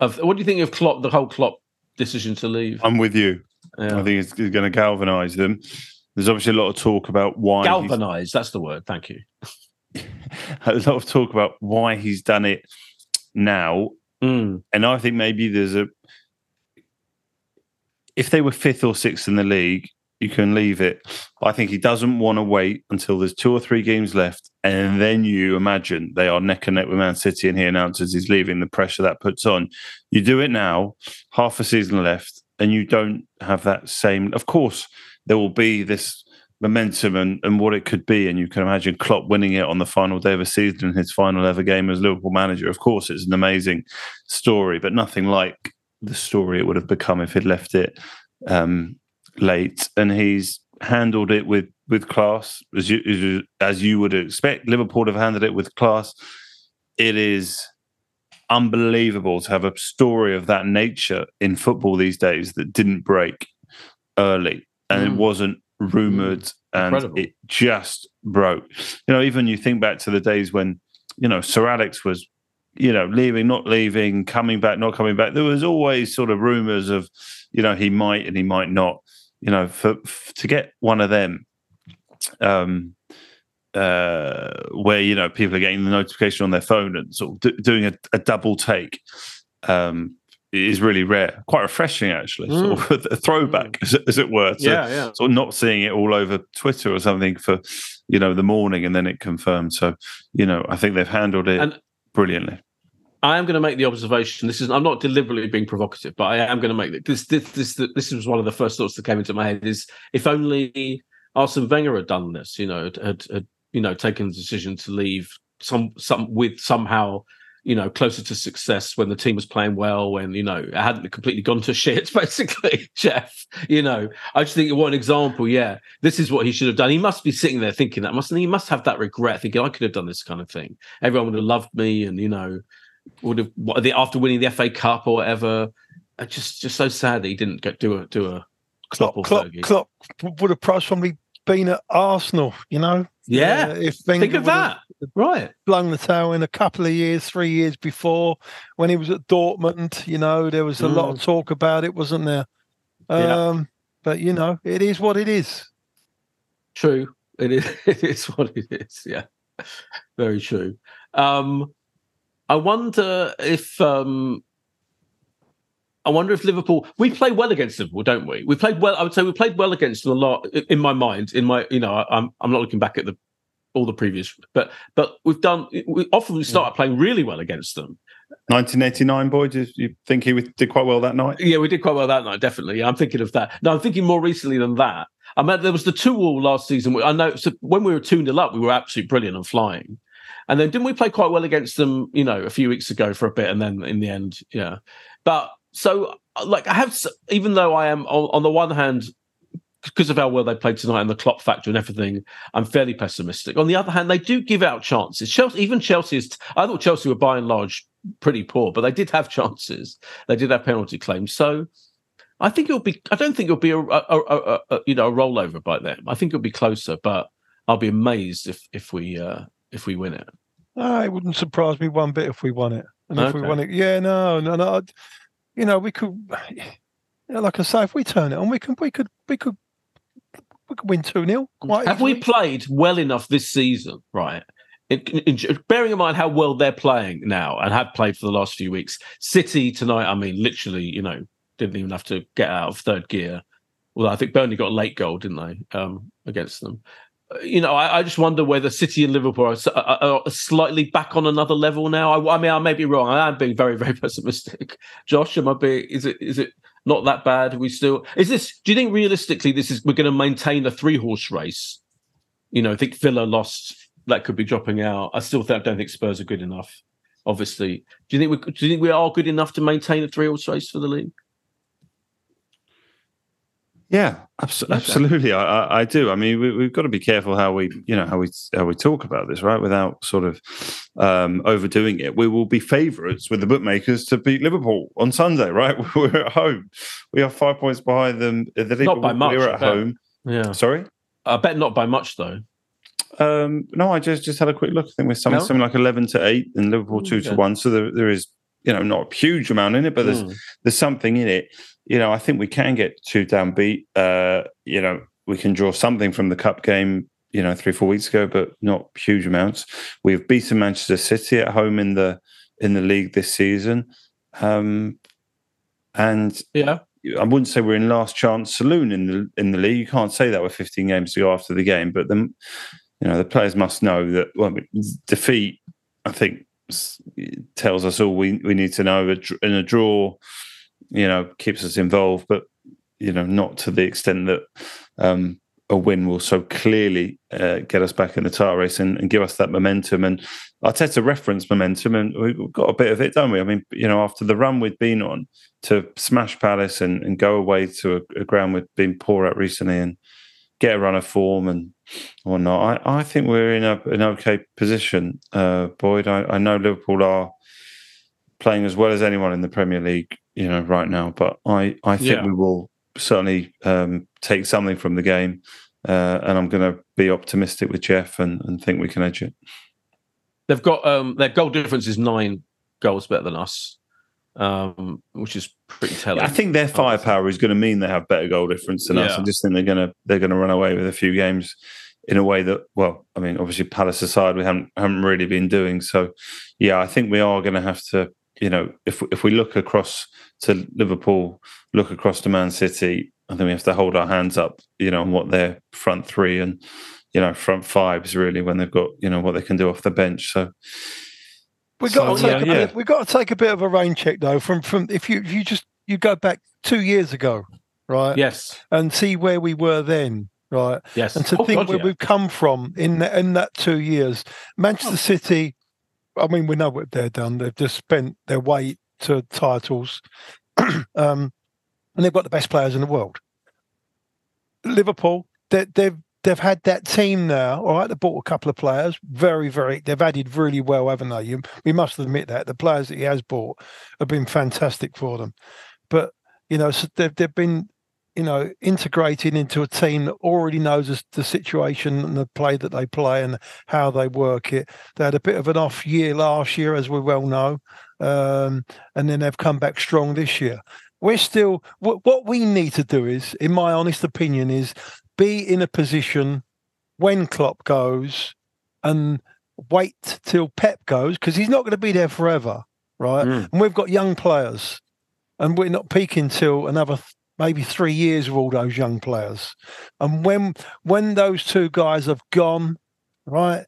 Of what do you think of Klopp? The whole Klopp decision to leave. I'm with you. Yeah. I think it's, it's going to galvanise them. There's obviously a lot of talk about why Galvanized. That's the word. Thank you. (laughs) a lot of talk about why he's done it now, Mm, and I think maybe there's a. If they were fifth or sixth in the league, you can leave it. But I think he doesn't want to wait until there's two or three games left, and then you imagine they are neck and neck with Man City, and he announces he's leaving. The pressure that puts on. You do it now, half a season left, and you don't have that same. Of course, there will be this momentum and, and what it could be. And you can imagine Klopp winning it on the final day of a season in his final ever game as Liverpool manager. Of course, it's an amazing story, but nothing like the story it would have become if he'd left it um, late. And he's handled it with with class, as you as you- would expect. Liverpool to have handled it with class. It is unbelievable to have a story of that nature in football these days that didn't break early and it Mm. wasn't rumored and Incredible. it just broke. You know, even you think back to the days when, you know, Sir Alex was, you know, leaving, not leaving, coming back, not coming back. There was always sort of rumors of, you know, he might and he might not. You know, for, f to get one of them, um, uh, where you know people are getting the notification on their phone and sort of do, doing a, a double take, um, is really rare. Quite refreshing, actually. Sort of a throwback, as, it- as it were. to yeah, yeah. sort of not seeing it all over Twitter or something for you know the morning and then it confirmed. So you know, I think they've handled it And- brilliantly. I am going to make the observation. This is I'm not deliberately being provocative, but I am going to make. This this this this was one of the first thoughts that came into my head. Is if only Arsene Wenger had done this, you know, had, had, you know taken the decision to leave some some with somehow you know closer to success when the team was playing well, when you know it hadn't completely gone to (laughs) shit. Basically, (laughs) Geoff, you know, I just think one example. Yeah, this is what he should have done. He must be sitting there thinking that, mustn't? He must have that regret, thinking I could have done this kind of thing. Everyone would have loved me, and you know would have what, the, after winning the FA Cup or whatever. Just just so sad that he didn't get do a do a Klopp Klopp. Klopp would have probably been at Arsenal, you know. Yeah, Uh, if Wenger think of that. Right. flung the towel in a couple of years, three years before, when he was at Dortmund, you know, there was a lot of talk about it, wasn't there? Mm. Yeah. Um, but you know, it is what it is. True. It is. (laughs) It is what it is. Yeah, very true. Um, I wonder if um, I wonder if Liverpool we play well against Liverpool, don't we? We played well. I would say we played well against them a lot in my mind. In my, you know, I'm I'm not looking back at the all the previous, but but we've done. We often we started playing really well against them. 1989, boy, do you think he did quite well that night? Yeah, we did quite well that night. Definitely. Yeah, I'm thinking of that. No, I'm thinking more recently than that. I mean, there was the two all last season. I know so when we were two 0 up, we were absolutely brilliant and flying. And then didn't we play quite well against them? You know, a few weeks ago for a bit, and then in the end, yeah. But so, like, I have, even though I am on, on the one hand because of how well they played tonight and the Klopp factor and everything, I'm fairly pessimistic. On the other hand, they do give out chances. Chelsea, even Chelsea is. I thought Chelsea were by and large pretty poor, but they did have chances. They did have penalty claims. So I think it'll be. I don't think it'll be a, a, a, a you know a rollover by them. I think it'll be closer, but I'll be amazed if if we uh, if we win it. Oh, it wouldn't surprise me one bit if we won it. And if okay. we won it, yeah, no, no, no. You know, we could. You (sighs) know, like I say, if we turn it on, we can, we could, we could we could win 2 0. Have easily. we played well enough this season, right? In, in, bearing in mind how well they're playing now and have played for the last few weeks, City tonight, I mean, literally, you know, didn't even have to get out of third gear. Well, I think Burnley got a late goal, didn't they, um, against them? You know, I, I, just wonder whether City and Liverpool are, are, are, slightly back on another level now. I, I, mean, I may be wrong. I am being very, very (laughs) pessimistic. Josh, am I being? Is it? Is it? not that bad. We still is this. Do you think realistically this is we're going to maintain a three horse race? You know, I think Villa lost. That could be dropping out. I still think, I don't think Spurs are good enough. Obviously, do you think we do you think we are good enough to maintain a three horse race for the league? Yeah, abso- okay. absolutely. I, I, I, do. I mean, we, have got to be careful how we, you know, how we how we talk about this, right? Without sort of um, overdoing it. We will be favourites with the bookmakers to beat Liverpool on Sunday, right? (laughs) We're at home. We are five points behind them. The not by much. We're at home. Yeah. Sorry. I bet not by much though. Um, no, I just just had a quick look. I think we're something, no? something like eleven to eight, and Liverpool two to one. So there, there is, you know, not a huge amount in it, but there's mm. there's something in it you know, I think we can get two downbeat. Uh, you know, we can draw something from the cup game, you know, three four weeks ago, but not huge amounts. We've beaten Manchester City at home in the in the league this season, um, and yeah, I wouldn't say we're in last chance saloon in the in the league. You can't say that with 15 games to go after the game, but then you know the players must know that well, defeat. I think tells us all we we need to know in a draw you know, keeps us involved, but you know, not to the extent that um, a win will so clearly uh, get us back in the title race and, and, give us that momentum. And Arteta reference momentum, and we've got a bit of it, don't we? I mean, you know, after the run we've been on to smash Palace and, and go away to a, a, ground we've been poor at recently and get a run of form and whatnot, I, I think we're in a, an okay position, uh, Boyd. I, I know Liverpool are playing as well as anyone in the Premier League you know, right now. But I, I think yeah. we will certainly um, take something from the game, uh, and I'm going to be optimistic with Geoff and, and think we can edge it. They've got um, their goal difference is nine goals better than us, um, which is pretty telling. I think their firepower is going to mean they have better goal difference than yeah. us. I just think they're going to they're going to run away with a few games in a way that, well, I mean, obviously Palace aside, we haven't haven't really been doing. So, yeah, I think we are going to have to, you know, if if we look across to Liverpool, look across to Man City, I think we have to hold our hands up, you know, on what their front three and you know front fives really when they've got you know what they can do off the bench. So we got so, to take yeah, a bit, we got to take a bit of a rain check though from from if you if you just you go back two years ago, right? Yes, and see where we were then. Right. Yes. And to oh, think God, where yeah. we've come from in the, in that two years, Manchester oh. City. I mean, we know what they've done. They've just spent their weight to titles, (clears throat) um, and they've got the best players in the world. Liverpool, they, they've they've had that team now. All right, they bought a couple of players. Very, very. They've added really well, haven't they? You, we must admit that the players that he has bought have been fantastic for them. But you know, so they've they've been you know, integrating into a team that already knows the situation and the play that they play and how they work it. They had a bit of an off year last year, as we well know, um, and then they've come back strong this year. We're still what, what we need to do is, in my honest opinion, is be in a position when Klopp goes and wait till Pep goes because he's not going to be there forever, right? Mm. And we've got young players, and we're not peaking till another th- maybe three years with all those young players. And when when those two guys have gone, right,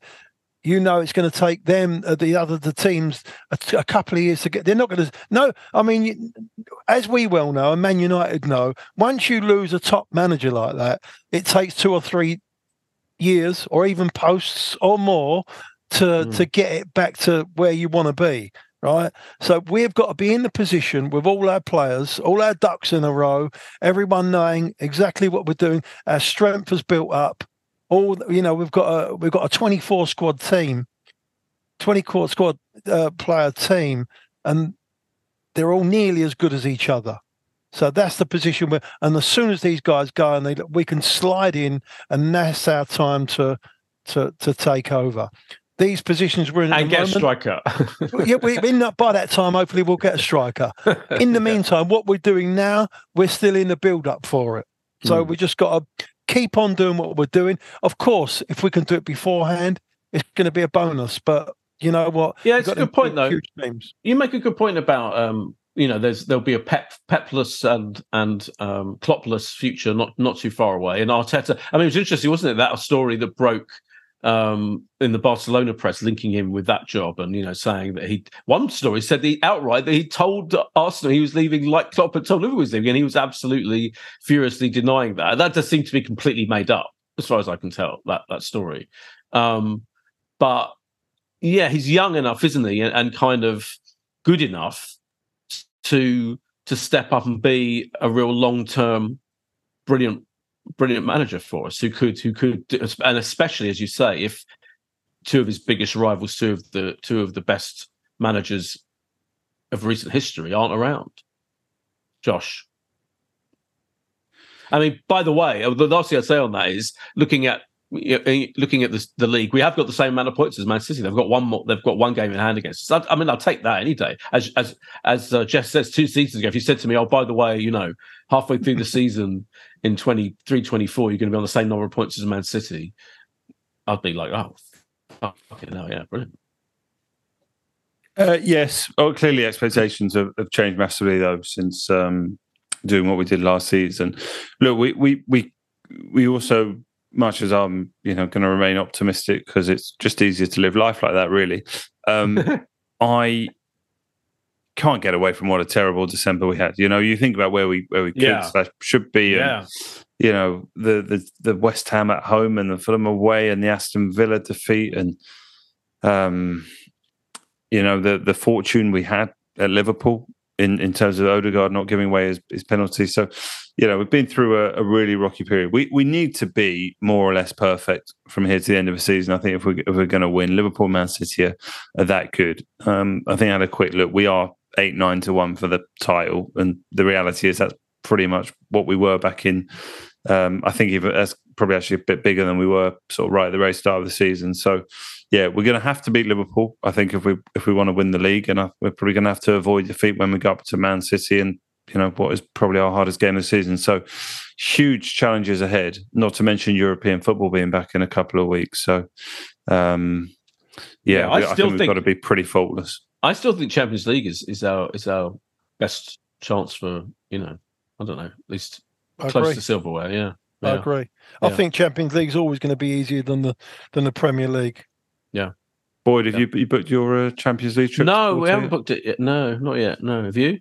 you know it's going to take them, uh, the other the teams, a, t- a couple of years to get. They're not going to. No, I mean, as we well know, and Man United know, once you lose a top manager like that, it takes two or three years, or even posts or more, to Mm. to get it back to where you want to be. Right. So we've got to be in the position with all our players, all our ducks in a row, everyone knowing exactly what we're doing. Our strength has built up. All you know, we've got a we've got a 24 squad team, 20 court squad uh, player team, and they're all nearly as good as each other. So that's the position where, and as soon as these guys go, and they we can slide in, and that's our time to to to take over. These positions we're in and the get a moment, striker. yeah, we, in that, by that time, hopefully, we'll get a striker. (laughs) In the meantime, what we're doing now, we're still in the build up for it. So Mm. we just got to keep on doing what we're doing. Of course, if we can do it beforehand, it's going to be a bonus. But you know what? Yeah, it's a good point, though. You make a good point about um, you know, there's there'll be a pep pepless and and um clopless future not not too far away. And Arteta, I mean, it was interesting, wasn't it? That story that broke um in the Barcelona press linking him with that job and you know saying that he one story said the outright that he told Arsenal he was leaving like Klopp had told Liverpool he was leaving and he was absolutely furiously denying that. That does seem to be completely made up as far as I can tell that that story. Um but yeah, he's young enough, isn't he? And, and kind of good enough to to step up and be a real long term, brilliant, brilliant manager for us. Who could who could, and especially as you say, if two of his biggest rivals, two of the two of the best managers of recent history, aren't around. Josh. I mean, by the way, uh, the last thing I'd say on that is looking at looking at the, the league, we have got the same amount of points as Man City. They've got one more. They've got one game in hand against us. I, I mean, I'll take that any day. As as as uh, Geoff says two seasons ago, if you said to me, "Oh, by the way, you know, halfway through the season in 23, 24, you're going to be on the same number of points as Man City," I'd be like, "Oh, fucking no, yeah, brilliant." Uh, yes. Oh, clearly expectations have, have changed massively though since um, doing what we did last season. Look, we we we we also much as I'm, you know, going to remain optimistic because it's just easier to live life like that. Really, um, (laughs) I can't get away from what a terrible December we had. You know, you think about where we where we could Yeah. slash should be, and yeah, you know the the the West Ham at home and the Fulham away and the Aston Villa defeat and um you know the the fortune we had at Liverpool in in terms of Odegaard not giving away his, his penalty. So you know we've been through a, a really rocky period. We we need to be more or less perfect from here to the end of the season. I think if we if we're going to win, Liverpool, Man City are, are that good. Um, I think I had a quick look. We are eight nine to one for the title, and the reality is that's pretty much what we were back in. Um, I think even that's probably actually a bit bigger than we were sort of right at the very start of the season. So, yeah, we're going to have to beat Liverpool. I think if we if we want to win the league, and I, we're probably going to have to avoid defeat when we go up to Man City and you know what is probably our hardest game of the season. So, huge challenges ahead. Not to mention European football being back in a couple of weeks. So, um, yeah, Yeah, I we- I, still think we've think- got to be pretty faultless. I still think Champions League is is our is our best chance for you know, I don't know, at least I close agree. to silverware. Yeah, I yeah. agree. I Yeah. think Champions League's always going to be easier than the than the Premier League. Yeah. Boyd, have Yeah. you, you booked your uh, Champions League trip? No, we haven't Porto? booked it yet. No, not yet. No, have you?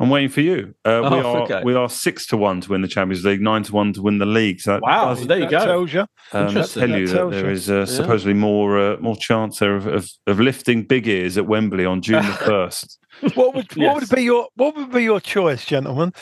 I'm waiting for you. Uh, we Oh, are okay. we are six to one to win the Champions League, nine to one to win the league. So Wow, does, there you that go. Tells you. um, interesting. tell you that tells there you. is uh, supposedly more uh, more chance there of, of, of lifting big ears at Wembley on June the (laughs) first. What would what would be your what would be your choice, gentlemen?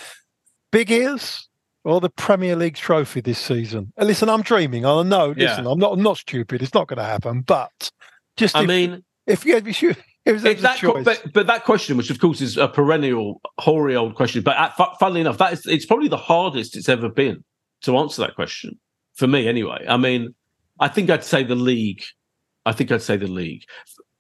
Big ears or the Premier League trophy this season? Uh, listen, I'm dreaming. I know. Yeah. Listen, I'm not. I'm not stupid. It's not going to happen. But just I if, mean, if you if you if it's there's a that, but, but that question, which of course is a perennial, hoary old question, but at, fu- funnily enough, that is it's probably the hardest it's ever been to answer that question for me. Anyway, I mean, I think I'd say the league. I think I'd say the league.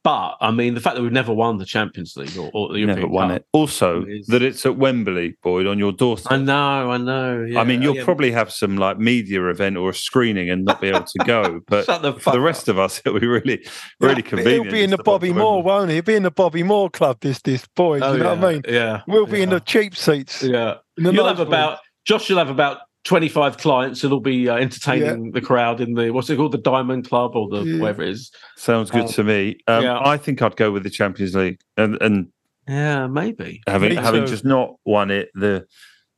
But I mean, the fact that we've never won the Champions League or, or the European Never won Cup, it. Also, is- that it's at Wembley, Boyd, on your doorstep. I know, I know. Yeah, I mean, you'll yeah. probably have some like media event or a screening and not be able to go. (laughs) But the for the rest of us, (laughs) it'll be really, really convenient. He'll be in the Bobby Moore, Wembley. won't he? He'll be in the Bobby Moore club. This this boy. Oh, you know yeah, what I mean? Yeah, We'll be in the cheap seats. Yeah, you'll have nosebleeds. about Josh. You'll have about twenty-five clients who'll be uh, entertaining the crowd in the what's it called, the Diamond Club or the Yeah. whatever it is. Sounds good Um, to me. Um, yeah. I think I'd go with the Champions League and and Yeah, maybe. having Me having too. just not won it, the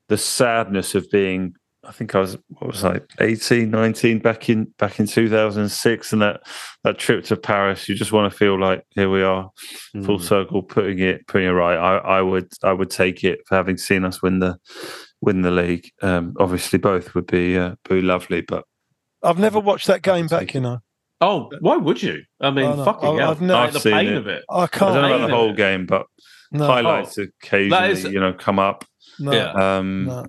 the sadness of being. I think I was what was I 18, 19 back in back in two thousand and six, and that that trip to Paris. You just want to feel like here we are, full Mm. circle, putting it putting it right. I, I would I would take it for having seen us win the win the league. Um, obviously, both would be uh, be lovely, but I've never watched that game back. You know, Oh, why would you? I mean, Oh, no. fucking I- hell. I've never- Like I've the seen pain it. of it. I I can't. I don't know about the whole game, but no, highlights occasionally, is- you know, come up. no, Yeah. Um, no.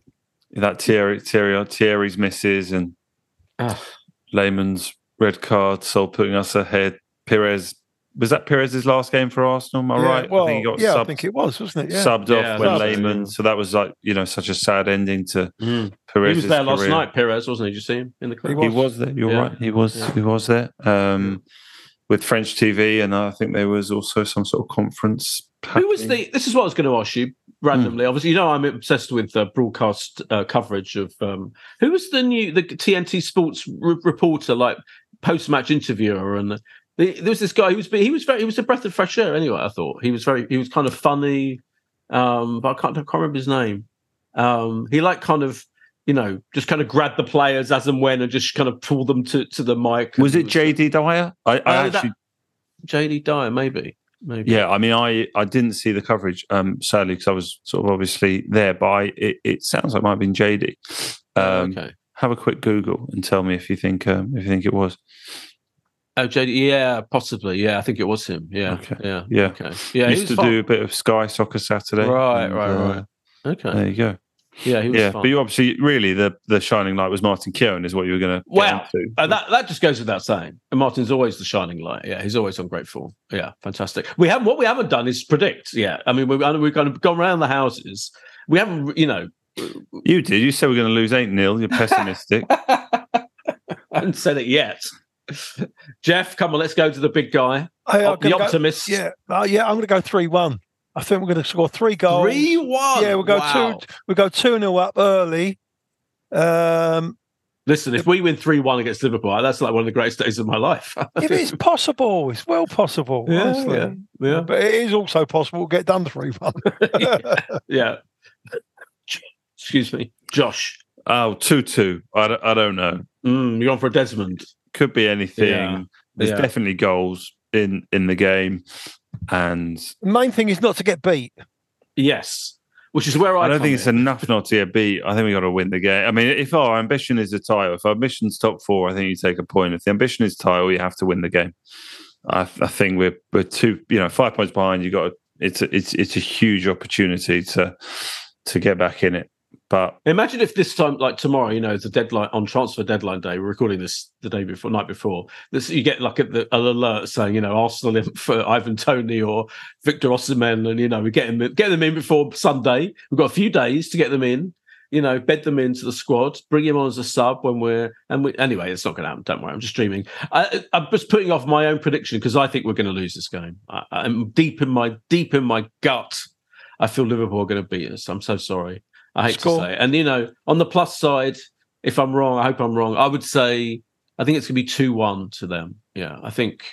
That Thierry, Thierry, Thierry's misses and Ah. Lehmann's red card, so putting us ahead. Pires was that Pires's last game for Arsenal? Am I Yeah, right? Well, I think he got yeah, I subbed, think it was, wasn't it? Yeah. subbed Yeah, off when subbed, Lehmann. So that was like you know such a sad ending to Mm. He was there last career. night, Perez, wasn't he? Did you see him in the crowd? He He was there. You're Yeah. right. He was. Yeah. He was there. Um, with French TV, and I think there was also some sort of conference. Who was the? This is what I was going to ask you randomly. Hmm. Obviously, you know I'm obsessed with uh, broadcast uh, coverage of. Um, who was the new the TNT Sports re- reporter, like post match interviewer, and the, there was this guy who was he was very he was a breath of fresh air. Anyway, I thought he was very he was kind of funny, um, but I can't I can't remember his name. Um, he like kind of. You know, just kind of grab the players as and when, and just kind of pull them to, to the mic. Was it JD Dyer? I, I Oh, actually JD Dyer? Maybe, maybe. Yeah, I mean, I I didn't see the coverage, um, sadly, because I was sort of obviously there. But I, it, it sounds like it might have been JD. Oh, Um, okay. Have a quick Google and tell me if you think um, if you think it was. Oh, JD, yeah, possibly. Yeah, I think it was him. Yeah, Okay. yeah, Yeah, okay. Yeah, he used to fun. do a bit of Sky Soccer Saturday. Right, and, right, uh, right. Okay. There you go. Yeah, he was Yeah, fun. but you obviously really the the shining light was Martin Keown, is what you were going to into. Uh, that that just goes without saying. And Martin's always the shining light. Yeah, he's always on great form. Yeah, fantastic. We have what we haven't done is predict. Yeah, I mean we we've kind of gone around the houses. We haven't, you know, You did. You said we're going to lose eight 0 You're pessimistic. I (laughs) haven't said it yet. (laughs) Geoff, come on, let's go to the big guy, Hey, I'm Oh, the gonna go- optimist. yeah, uh, yeah. I'm going to go three one. I think we're going to score three goals. three one. Yeah, we'll go Wow. two. We go two 0 up early. Um, Listen, if we win three one against Liverpool, that's like one of the greatest days of my life. (laughs) if it's possible, it's well possible. (laughs) Yeah, honestly. yeah, yeah. But it is also possible to get done three one. yeah. Excuse me, Josh. oh, 2 2. I don't, I don't know. Mm, you're on for Desmond. Could be anything. Yeah. There's Yeah. definitely goals in in the game, and the main thing is not to get beat. Yes, which is where I. I don't come think it's enough not to get beat. I think we got to win the game. I mean, if our ambition is a title, if our ambition's top four, I think you take a point. If the ambition is title, you have to win the game. I, I think we're we're two, you know, five points behind. You got to, it's a, it's it's a huge opportunity to to get back in it. But Imagine if this time, like tomorrow, you know, the deadline on transfer deadline day. We're recording this the day before, night before. This you get like a, an alert saying, you know, Arsenal for (laughs) Ivan Toney or Victor Osimhen, and you know, we get them get them in before Sunday. We've got a few days to get them in. You know, bed them into the squad, bring him on as a sub when we're and we, anyway, it's not going to happen. Don't worry, I'm just dreaming. I, I'm just putting off my own prediction because I think we're going to lose this game. I, I'm deep in my deep in my gut. I feel Liverpool are going to beat us. I'm so sorry. I hate Score. to say it. And you know, on the plus side, if I'm wrong, I hope I'm wrong. I would say I think it's going to be two one to them. Yeah, I think.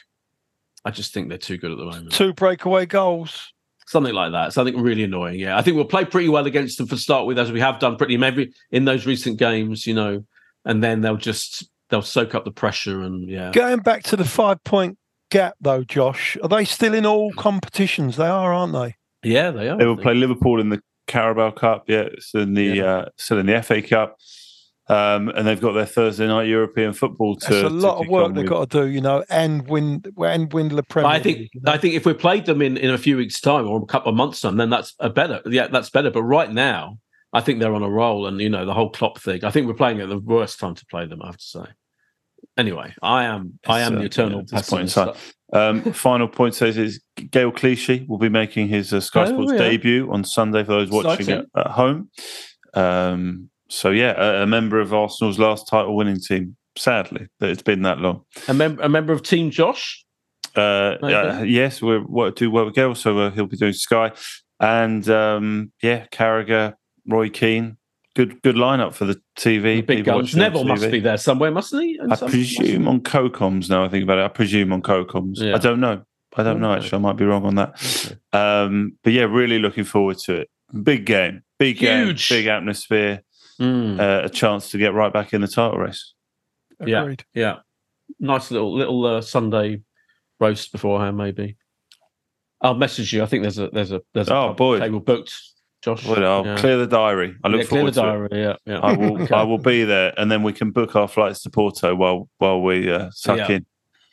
I just think they're too good at the moment. Two breakaway goals. Something like that. Something really annoying. Yeah, I think we'll play pretty well against them for start with, as we have done pretty maybe in those recent games. You know, and then they'll just they'll soak up the pressure and yeah. Going back to the five point gap, though, Josh, are they still in all mm. competitions? They are, aren't they? Yeah, they are. they will play Liverpool in the Carabao Cup. Yeah, it's in the Yeah. uh, still in the FA Cup. Um, and they've got their Thursday night European football to. That's a to lot of work they've with. got to do, you know, and win and win the Premier. I think League, you know? I think if we played them in, in a few weeks' time or a couple of months' time, then that's a better. Yeah, that's better. But right now, I think they're on a roll, and you know the whole Klopp thing. I think we're playing at the worst time to play them. I have to say. Anyway, I am I am the eternal yeah, at this point in time. Um, (laughs) final point says is Gael Clichy will be making his uh, Sky Oh, Sports yeah. debut on Sunday for those watching it at home. Um, so yeah, a, a member of Arsenal's last title-winning team. Sadly, that it's been that long. A, mem- a member of Team Josh. Uh, uh, yes, we're what do well with Gael, so uh, he'll be doing Sky, and um, yeah, Carragher, Roy Keane. Good, good lineup for the TV. The big guns. Neville must be there somewhere, mustn't he? And I some- presume on CoComs now. I think about it. I presume on CoComs. Yeah. I don't know. I don't know. Actually, I might be wrong on that. Okay. Um, but yeah, really looking forward to it. Big game, big Huge. game, big atmosphere. Mm, Uh, a chance to get right back in the title race. Yeah. Agreed. yeah, nice little little uh, Sunday roast beforehand, maybe. I'll message you. I think there's a there's a there's a Oh, boy. table booked. Josh, Well, I'll Yeah. clear the diary. I look Yeah, clear forward the to it. diary. Yeah, yeah. I will. (laughs) Okay. I will be there, and then we can book our flights to Porto while while we uh, suck Yeah. in.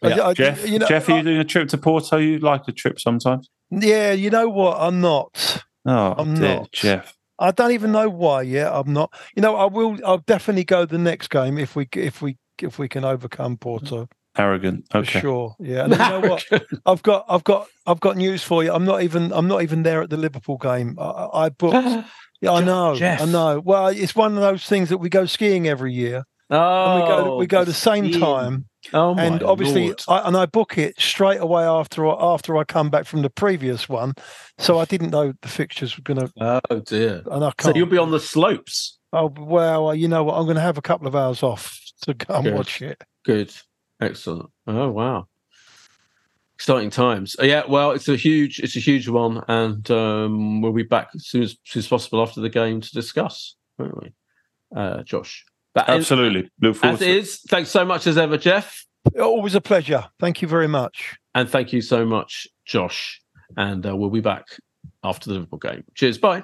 Yeah. I- I- Geoff, you know, Geoff, are I- you doing a trip to Porto? You like a trip sometimes? yeah, you know what? I'm not. Oh, I'm dear, not. Geoff. I don't even know why yet. I'm not. You know, I will. I'll definitely go the next game if we if we if we can overcome Porto Arrogant. for Okay. sure. Yeah, (laughs) and you know what? I've got I've got I've got news for you. I'm not even I'm not even there at the Liverpool game. I, I I booked. (gasps) Yeah, I know. Geoff. I know. Well, it's one of those things that we go skiing every year, oh, and we go oh, we go the same skiing. time. Oh, my and obviously, Lord. I, and I book it straight away after after I come back from the previous one. So I didn't know the fixtures were going to, oh dear. and I can't. So you'll be on the slopes. Oh well, you know what? I'm going to have a couple of hours off to go and Good. watch it. Good, excellent. Oh wow, exciting times. Uh, Yeah, well, it's a huge, it's a huge one, and um, we'll be back as soon as, as soon as possible after the game to discuss, won't we, uh, Josh? But as- Absolutely. Look forward as to it. is, thanks so much as ever, Geoff, Always a pleasure. Thank you very much. and thank you so much, Josh. And uh, we'll be back after the Liverpool game. Cheers, bye.